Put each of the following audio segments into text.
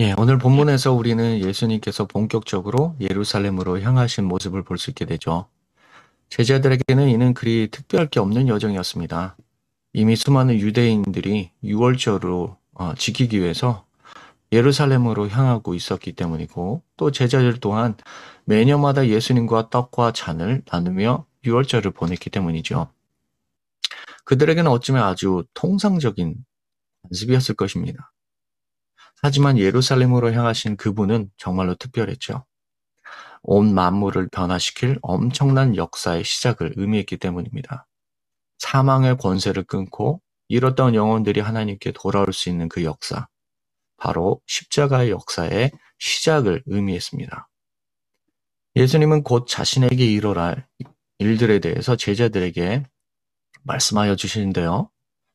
예, 오늘 본문에서 우리는 예수님께서 본격적으로 예루살렘으로 향하신 모습을 볼 수 있게 되죠. 제자들에게는 이는 그리 특별할 게 없는 여정이었습니다. 이미 수많은 유대인들이 6월절로 어, 지키기 위해서 예루살렘으로 향하고 있었기 때문이고 또 제자들 또한 매년마다 예수님과 떡과 잔을 나누며 6월절을 보냈기 때문이죠. 그들에게는 어쩌면 아주 통상적인 관습이었을 것입니다. 하지만 예루살렘으로 향하신 그분은 정말로 특별했죠. 온 만물을 변화시킬 엄청난 역사의 시작을 의미했기 때문입니다. 사망의 권세를 끊고 잃었던 영혼들이 하나님께 돌아올 수 있는 그 역사, 바로 십자가의 역사의 시작을 의미했습니다. 예수님은 곧 자신에게 일어날 일들에 대해서 제자들에게 말씀하여 주시는데요.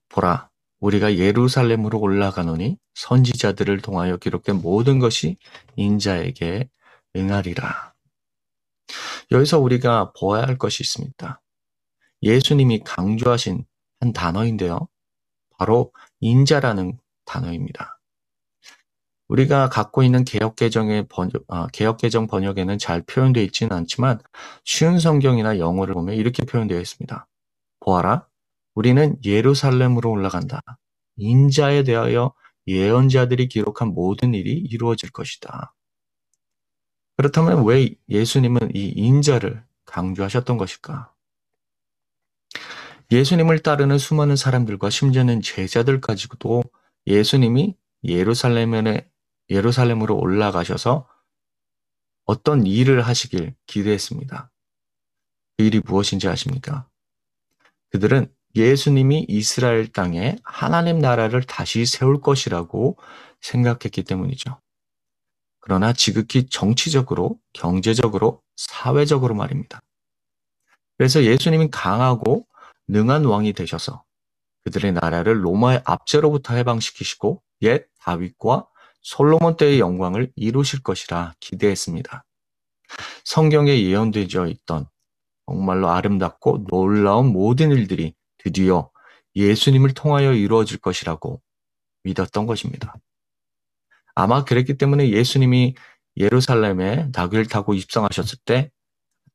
보라, 우리가 예루살렘으로 올라가노니 선지자들을 통하여 기록된 모든 것이 인자에게 응하리라. 여기서 우리가 보아야 할 것이 있습니다. 예수님이 강조하신 한 단어인데요. 바로 인자라는 단어입니다. 우리가 갖고 있는 개혁개정의 번역, 아, 개혁개정 번역에는 잘 표현되어 있지는 않지만 쉬운 성경이나 영어를 보면 이렇게 표현되어 있습니다. 보아라, 우리는 예루살렘으로 올라간다. 인자에 대하여 예언자들이 기록한 모든 일이 이루어질 것이다. 그렇다면 왜 예수님은 이 인자를 강조하셨던 것일까? 예수님을 따르는 수많은 사람들과 심지어는 제자들까지도 예수님이 예루살렘에, 예루살렘으로 올라가셔서 어떤 일을 하시길 기대했습니다. 그 일이 무엇인지 아십니까? 그들은 예수님이 이스라엘 땅에 하나님 나라를 다시 세울 것이라고 생각했기 때문이죠. 그러나 지극히 정치적으로, 경제적으로, 사회적으로 말입니다. 그래서 예수님이 강하고 능한 왕이 되셔서 그들의 나라를 로마의 압제로부터 해방시키시고 옛 다윗과 솔로몬 때의 영광을 이루실 것이라 기대했습니다. 성경에 예언되어 있던 정말로 아름답고 놀라운 모든 일들이 드디어 예수님을 통하여 이루어질 것이라고 믿었던 것입니다. 아마 그랬기 때문에 예수님이 예루살렘에 나귀를 타고 입성하셨을 때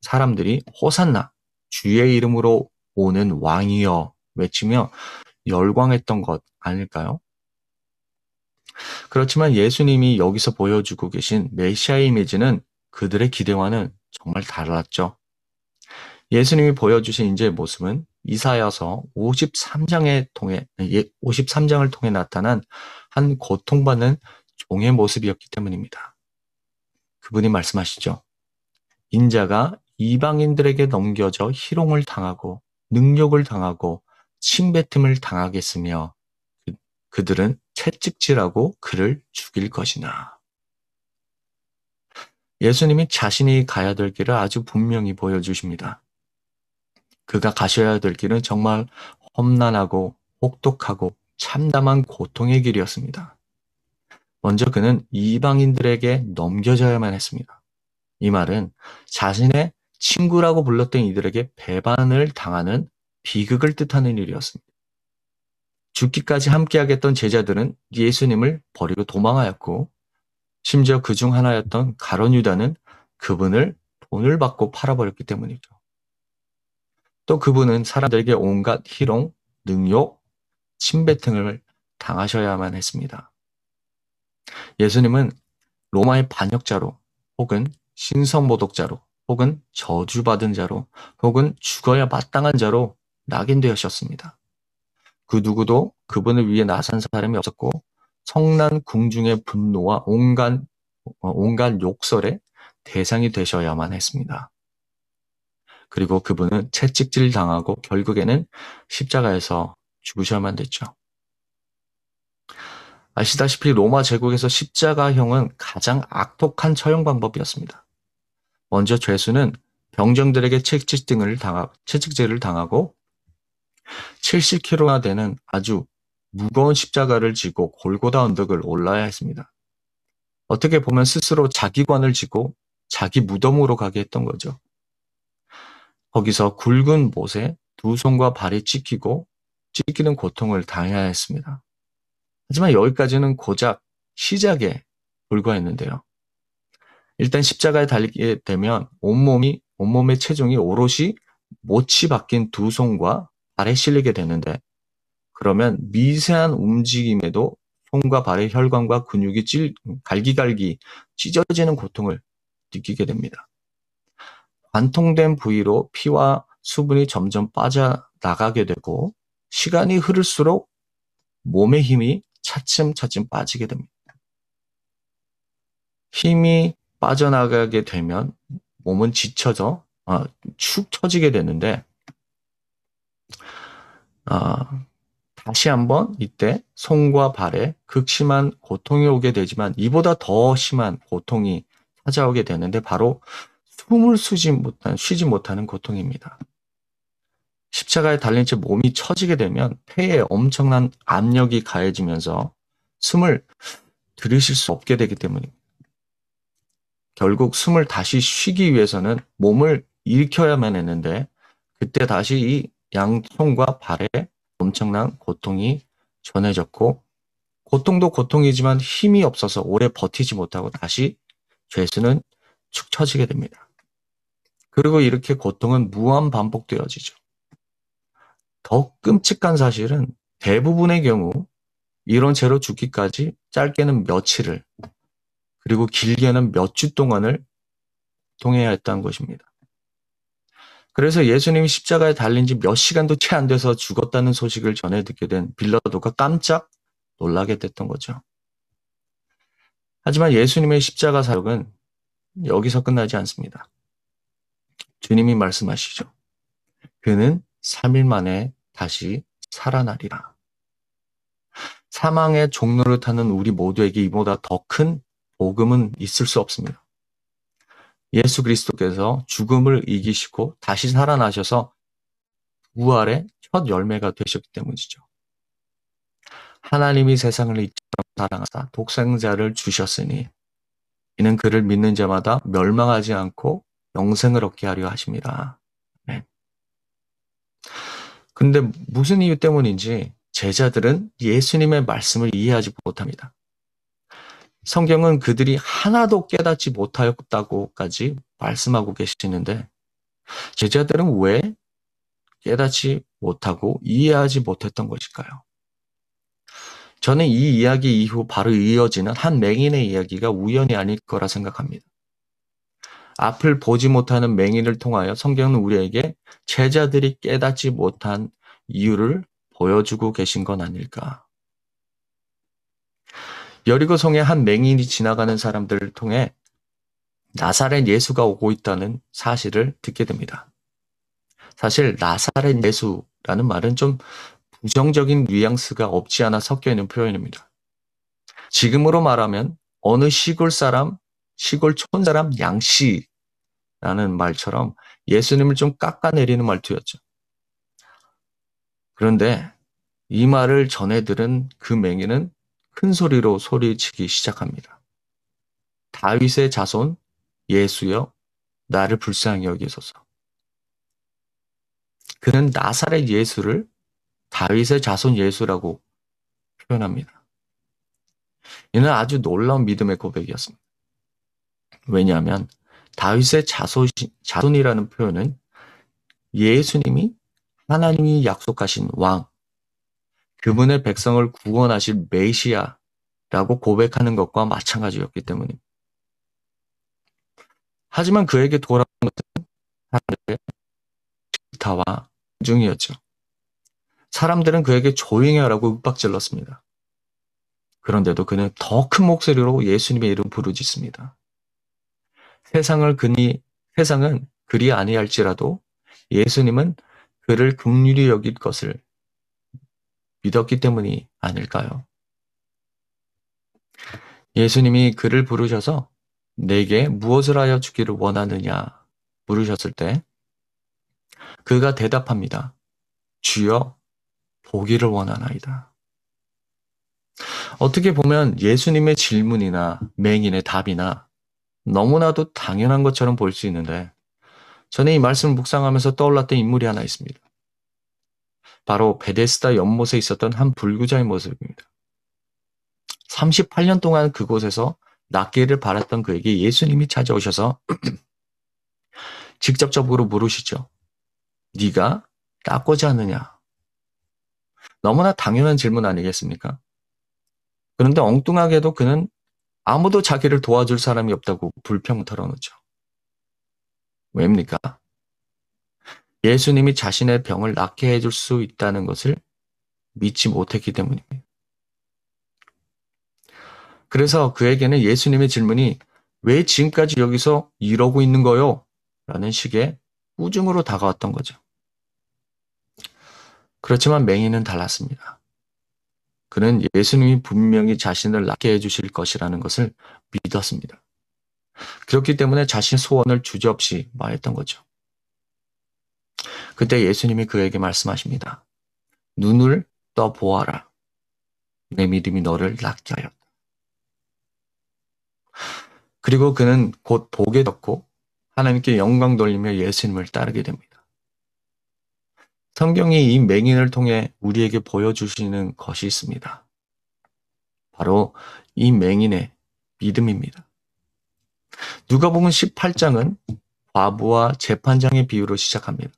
사람들이 호산나 주의 이름으로 오는 왕이여 외치며 열광했던 것 아닐까요? 그렇지만 예수님이 여기서 보여주고 계신 메시아 이미지는 그들의 기대와는 정말 달랐죠. 예수님이 보여주신 이제 모습은 이사야서 53장에 통해 53장을 예, 통해 나타난 한 고통받는 종의 모습이었기 때문입니다. 그분이 말씀하시죠. 인자가 이방인들에게 넘겨져 희롱을 당하고 능력을 당하고 침뱉음을 당하겠으며 그, 그들은 채찍질하고 그를 죽일 것이나. 예수님이 자신이 가야 될 길을 아주 분명히 보여주십니다. 그가 가셔야 될 길은 정말 험난하고 혹독하고 참담한 고통의 길이었습니다. 먼저 그는 이방인들에게 넘겨져야만 했습니다. 이 말은 자신의 친구라고 불렀던 이들에게 배반을 당하는 비극을 뜻하는 일이었습니다. 죽기까지 함께하겠던 제자들은 예수님을 버리고 도망하였고 심지어 그 중 하나였던 가론 유다는 그분을 돈을 받고 팔아버렸기 때문이죠. 또 그분은 사람들에게 온갖 희롱, 능욕, 침뱉음을 당하셔야만 했습니다. 예수님은 로마의 반역자로 혹은 신성모독자로 혹은 저주받은 자로 혹은 죽어야 마땅한 자로 낙인되셨습니다. 그 누구도 그분을 위해 나선 사람이 없었고 성난 궁중의 분노와 온갖 어, 온갖 욕설의 대상이 되셔야만 했습니다. 그리고 그분은 채찍질 당하고 결국에는 십자가에서 죽으셔야만 됐죠. 아시다시피 로마 제국에서 십자가형은 가장 악독한 처형 방법이었습니다. 먼저 죄수는 병정들에게 채찍 등을 당하, 채찍질을 당하고 70kg나 되는 아주 무거운 십자가를 지고 골고다 언덕을 올라야 했습니다. 어떻게 보면 스스로 자기관을 지고 자기 무덤으로 가게 했던 거죠. 거기서 굵은 못에 두 손과 발이 찢기고 찢기는 고통을 당해야 했습니다. 하지만 여기까지는 고작 시작의 불과했는데요. 일단 십자가에 달리게 되면 온몸이 온몸의 체중이 오롯이 못이 박힌 두 손과 발에 실리게 되는데 그러면 미세한 움직임에도 손과 발의 혈관과 근육이 찔, 갈기갈기 찢어지는 고통을 느끼게 됩니다. 관통된 부위로 피와 수분이 점점 빠져나가게 되고 시간이 흐를수록 몸의 힘이 차츰차츰 빠지게 됩니다. 힘이 빠져나가게 되면 몸은 지쳐져 아, 축 처지게 되는데 아, 다시 한번 이때 손과 발에 극심한 고통이 오게 되지만 이보다 더 심한 고통이 찾아오게 되는데 바로 숨을 쉬지 못한 쉬지 못하는 고통입니다. 십자가에 달린 채 몸이 처지게 되면 폐에 엄청난 압력이 가해지면서 숨을 들이실 수 없게 되기 때문입니다. 결국 숨을 다시 쉬기 위해서는 몸을 일으켜야만 했는데 그때 다시 이 양손과 발에 엄청난 고통이 전해졌고 고통도 고통이지만 힘이 없어서 오래 버티지 못하고 다시 죄수는 축 처지게 됩니다. 그리고 이렇게 고통은 무한 반복되어지죠. 더 끔찍한 사실은 대부분의 경우 이런 채로 죽기까지 짧게는 며칠을 그리고 길게는 몇 주 동안을 통해야 했다는 것입니다. 그래서 예수님이 십자가에 달린 지 몇 시간도 채 안 돼서 죽었다는 소식을 전해 듣게 된 빌라도가 깜짝 놀라게 됐던 거죠. 하지만 예수님의 십자가 사역은 여기서 끝나지 않습니다. 주님이 말씀하시죠. 그는 3일 만에 다시 살아나리라. 사망의 종로를 타는 우리 모두에게 이보다 더 큰 복음은 있을 수 없습니다. 예수 그리스도께서 죽음을 이기시고 다시 살아나셔서 부활의 첫 열매가 되셨기 때문이죠. 하나님이 세상을 이처럼 사랑하사 독생자를 주셨으니 이는 그를 믿는 자마다 멸망하지 않고 영생을 얻게 하려 하십니다. 네. 근데 무슨 이유 때문인지 제자들은 예수님의 말씀을 이해하지 못합니다. 성경은 그들이 하나도 깨닫지 못하였다고까지 말씀하고 계시는데 제자들은 왜 깨닫지 못하고 이해하지 못했던 것일까요? 저는 이 이야기 이후 바로 이어지는 한 맹인의 이야기가 우연이 아닐 거라 생각합니다. 앞을 보지 못하는 맹인을 통하여 성경은 우리에게 제자들이 깨닫지 못한 이유를 보여주고 계신 건 아닐까. 여리고성의 한 맹인이 지나가는 사람들을 통해 나사렛 예수가 오고 있다는 사실을 듣게 됩니다. 사실 나사렛 예수라는 말은 좀 부정적인 뉘앙스가 없지 않아 섞여 있는 표현입니다. 지금으로 말하면 어느 시골 사람, 시골 촌 사람 양씨라는 말처럼 예수님을 좀 깎아내리는 말투였죠. 그런데 이 말을 전해 들은 그 맹인은 큰 소리로 소리치기 시작합니다. 다윗의 자손 예수여 나를 불쌍히 여기소서. 그는 나사렛 예수를 다윗의 자손 예수라고 표현합니다. 이는 아주 놀라운 믿음의 고백이었습니다. 왜냐하면 다윗의 자손, 자손이라는 표현은 예수님이 하나님이 약속하신 왕, 그분의 백성을 구원하실 메시아라고 고백하는 것과 마찬가지였기 때문입니다. 하지만 그에게 돌아온 것은 사람들의 질타와 중이었죠. 사람들은 그에게 조용히 하라고 윽박질렀습니다. 그런데도 그는 더 큰 목소리로 예수님의 이름 부르짖습니다. 세상을 그니 세상은 그리 아니할지라도 예수님은 그를 긍휼히 여길 것을 믿었기 때문이 아닐까요? 예수님이 그를 부르셔서 내게 무엇을 하여 주기를 원하느냐 물으셨을 때 그가 대답합니다. 주여 보기를 원하나이다. 어떻게 보면 예수님의 질문이나 맹인의 답이나 너무나도 당연한 것처럼 볼수 있는데 저는 이 말씀을 묵상하면서 떠올랐던 인물이 하나 있습니다. 바로 베데스다 연못에 있었던 한 불구자의 모습입니다. 38년 동안 그곳에서 낫기를 바랐던 그에게 예수님이 찾아오셔서 직접적으로 물으시죠. 네가 낫고자 하느냐? 너무나 당연한 질문 아니겠습니까? 그런데 엉뚱하게도 그는 아무도 자기를 도와줄 사람이 없다고 불평 털어놓죠. 왜입니까? 예수님이 자신의 병을 낫게 해줄 수 있다는 것을 믿지 못했기 때문입니다. 그래서 그에게는 예수님의 질문이 왜 지금까지 여기서 이러고 있는 거요? 라는 식의 꾸중으로 다가왔던 거죠. 그렇지만 맹인은 달랐습니다. 그는 예수님이 분명히 자신을 낫게 해주실 것이라는 것을 믿었습니다. 그렇기 때문에 자신 소원을 주저없이 말했던 거죠. 그때 예수님이 그에게 말씀하십니다. 눈을 떠 보아라. 내 믿음이 너를 낫게 하였다. 그리고 그는 곧 보게 됐고 하나님께 영광 돌리며 예수님을 따르게 됩니다. 성경이 이 맹인을 통해 우리에게 보여주시는 것이 있습니다. 바로 이 맹인의 믿음입니다. 누가복음 18장은 과부와 재판장의 비유로 시작합니다.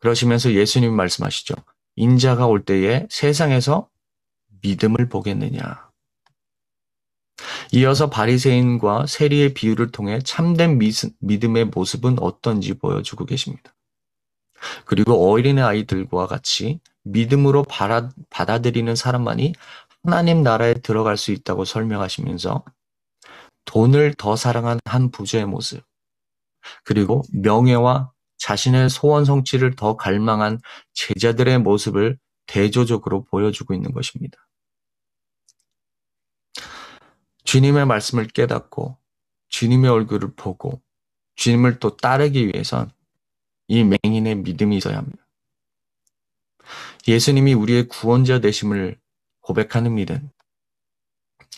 그러시면서 예수님 말씀하시죠. 인자가 올 때에 세상에서 믿음을 보겠느냐. 이어서 바리새인과 세리의 비유를 통해 참된 믿음의 모습은 어떤지 보여주고 계십니다. 그리고 어린애 아이들과 같이 믿음으로 받아들이는 사람만이 하나님 나라에 들어갈 수 있다고 설명하시면서 돈을 더 사랑한 한 부자의 모습, 그리고 명예와 자신의 소원 성취를 더 갈망한 제자들의 모습을 대조적으로 보여주고 있는 것입니다. 주님의 말씀을 깨닫고 주님의 얼굴을 보고 주님을 또 따르기 위해선 이 맹인의 믿음이 있어야 합니다. 예수님이 우리의 구원자 되심을 고백하는 믿음,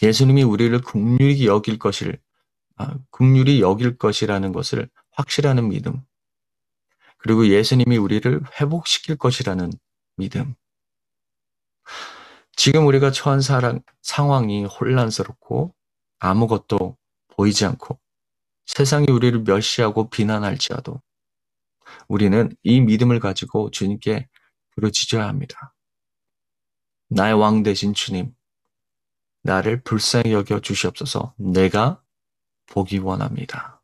예수님이 우리를 국률이 여길 것을, 아, 국률이 여길 것이라는 것을 확실하는 믿음, 그리고 예수님이 우리를 회복시킬 것이라는 믿음. 지금 우리가 처한 사랑, 상황이 혼란스럽고 아무것도 보이지 않고 세상이 우리를 멸시하고 비난할지라도 우리는 이 믿음을 가지고 주님께 부르짖어야 합니다. 나의 왕 되신 주님, 나를 불쌍히 여겨 주시옵소서 내가 보기 원합니다.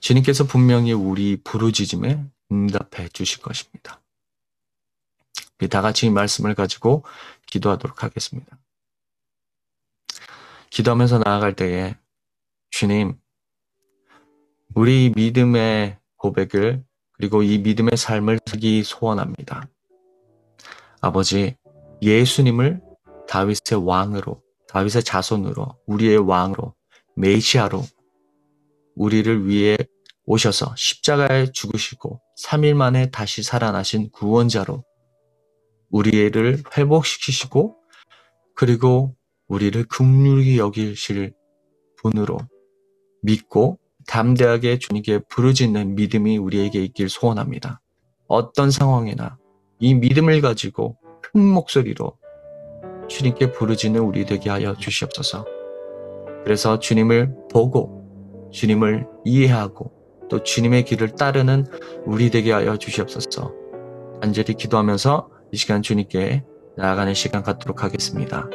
주님께서 분명히 우리 부르짖음에 응답해 주실 것입니다. 다 같이 이 말씀을 가지고 기도하도록 하겠습니다. 기도하면서 나아갈 때에 주님, 우리 믿음의 고백을 그리고 이 믿음의 삶을 살기 소원합니다. 아버지, 예수님을 다윗의 왕으로, 다윗의 자손으로, 우리의 왕으로, 메시아로 우리를 위해 오셔서 십자가에 죽으시고 3일 만에 다시 살아나신 구원자로 우리를 회복시키시고 그리고 우리를 극률히 여기실 분으로 믿고 담대하게 주님께 부르짖는 믿음이 우리에게 있길 소원합니다. 어떤 상황이나 이 믿음을 가지고 큰 목소리로 주님께 부르짖는 우리 되게 하여 주시옵소서. 그래서 주님을 보고 주님을 이해하고 또 주님의 길을 따르는 우리 되게 하여 주시옵소서. 간절히 기도하면서 이 시간 주님께 나아가는 시간 갖도록 하겠습니다.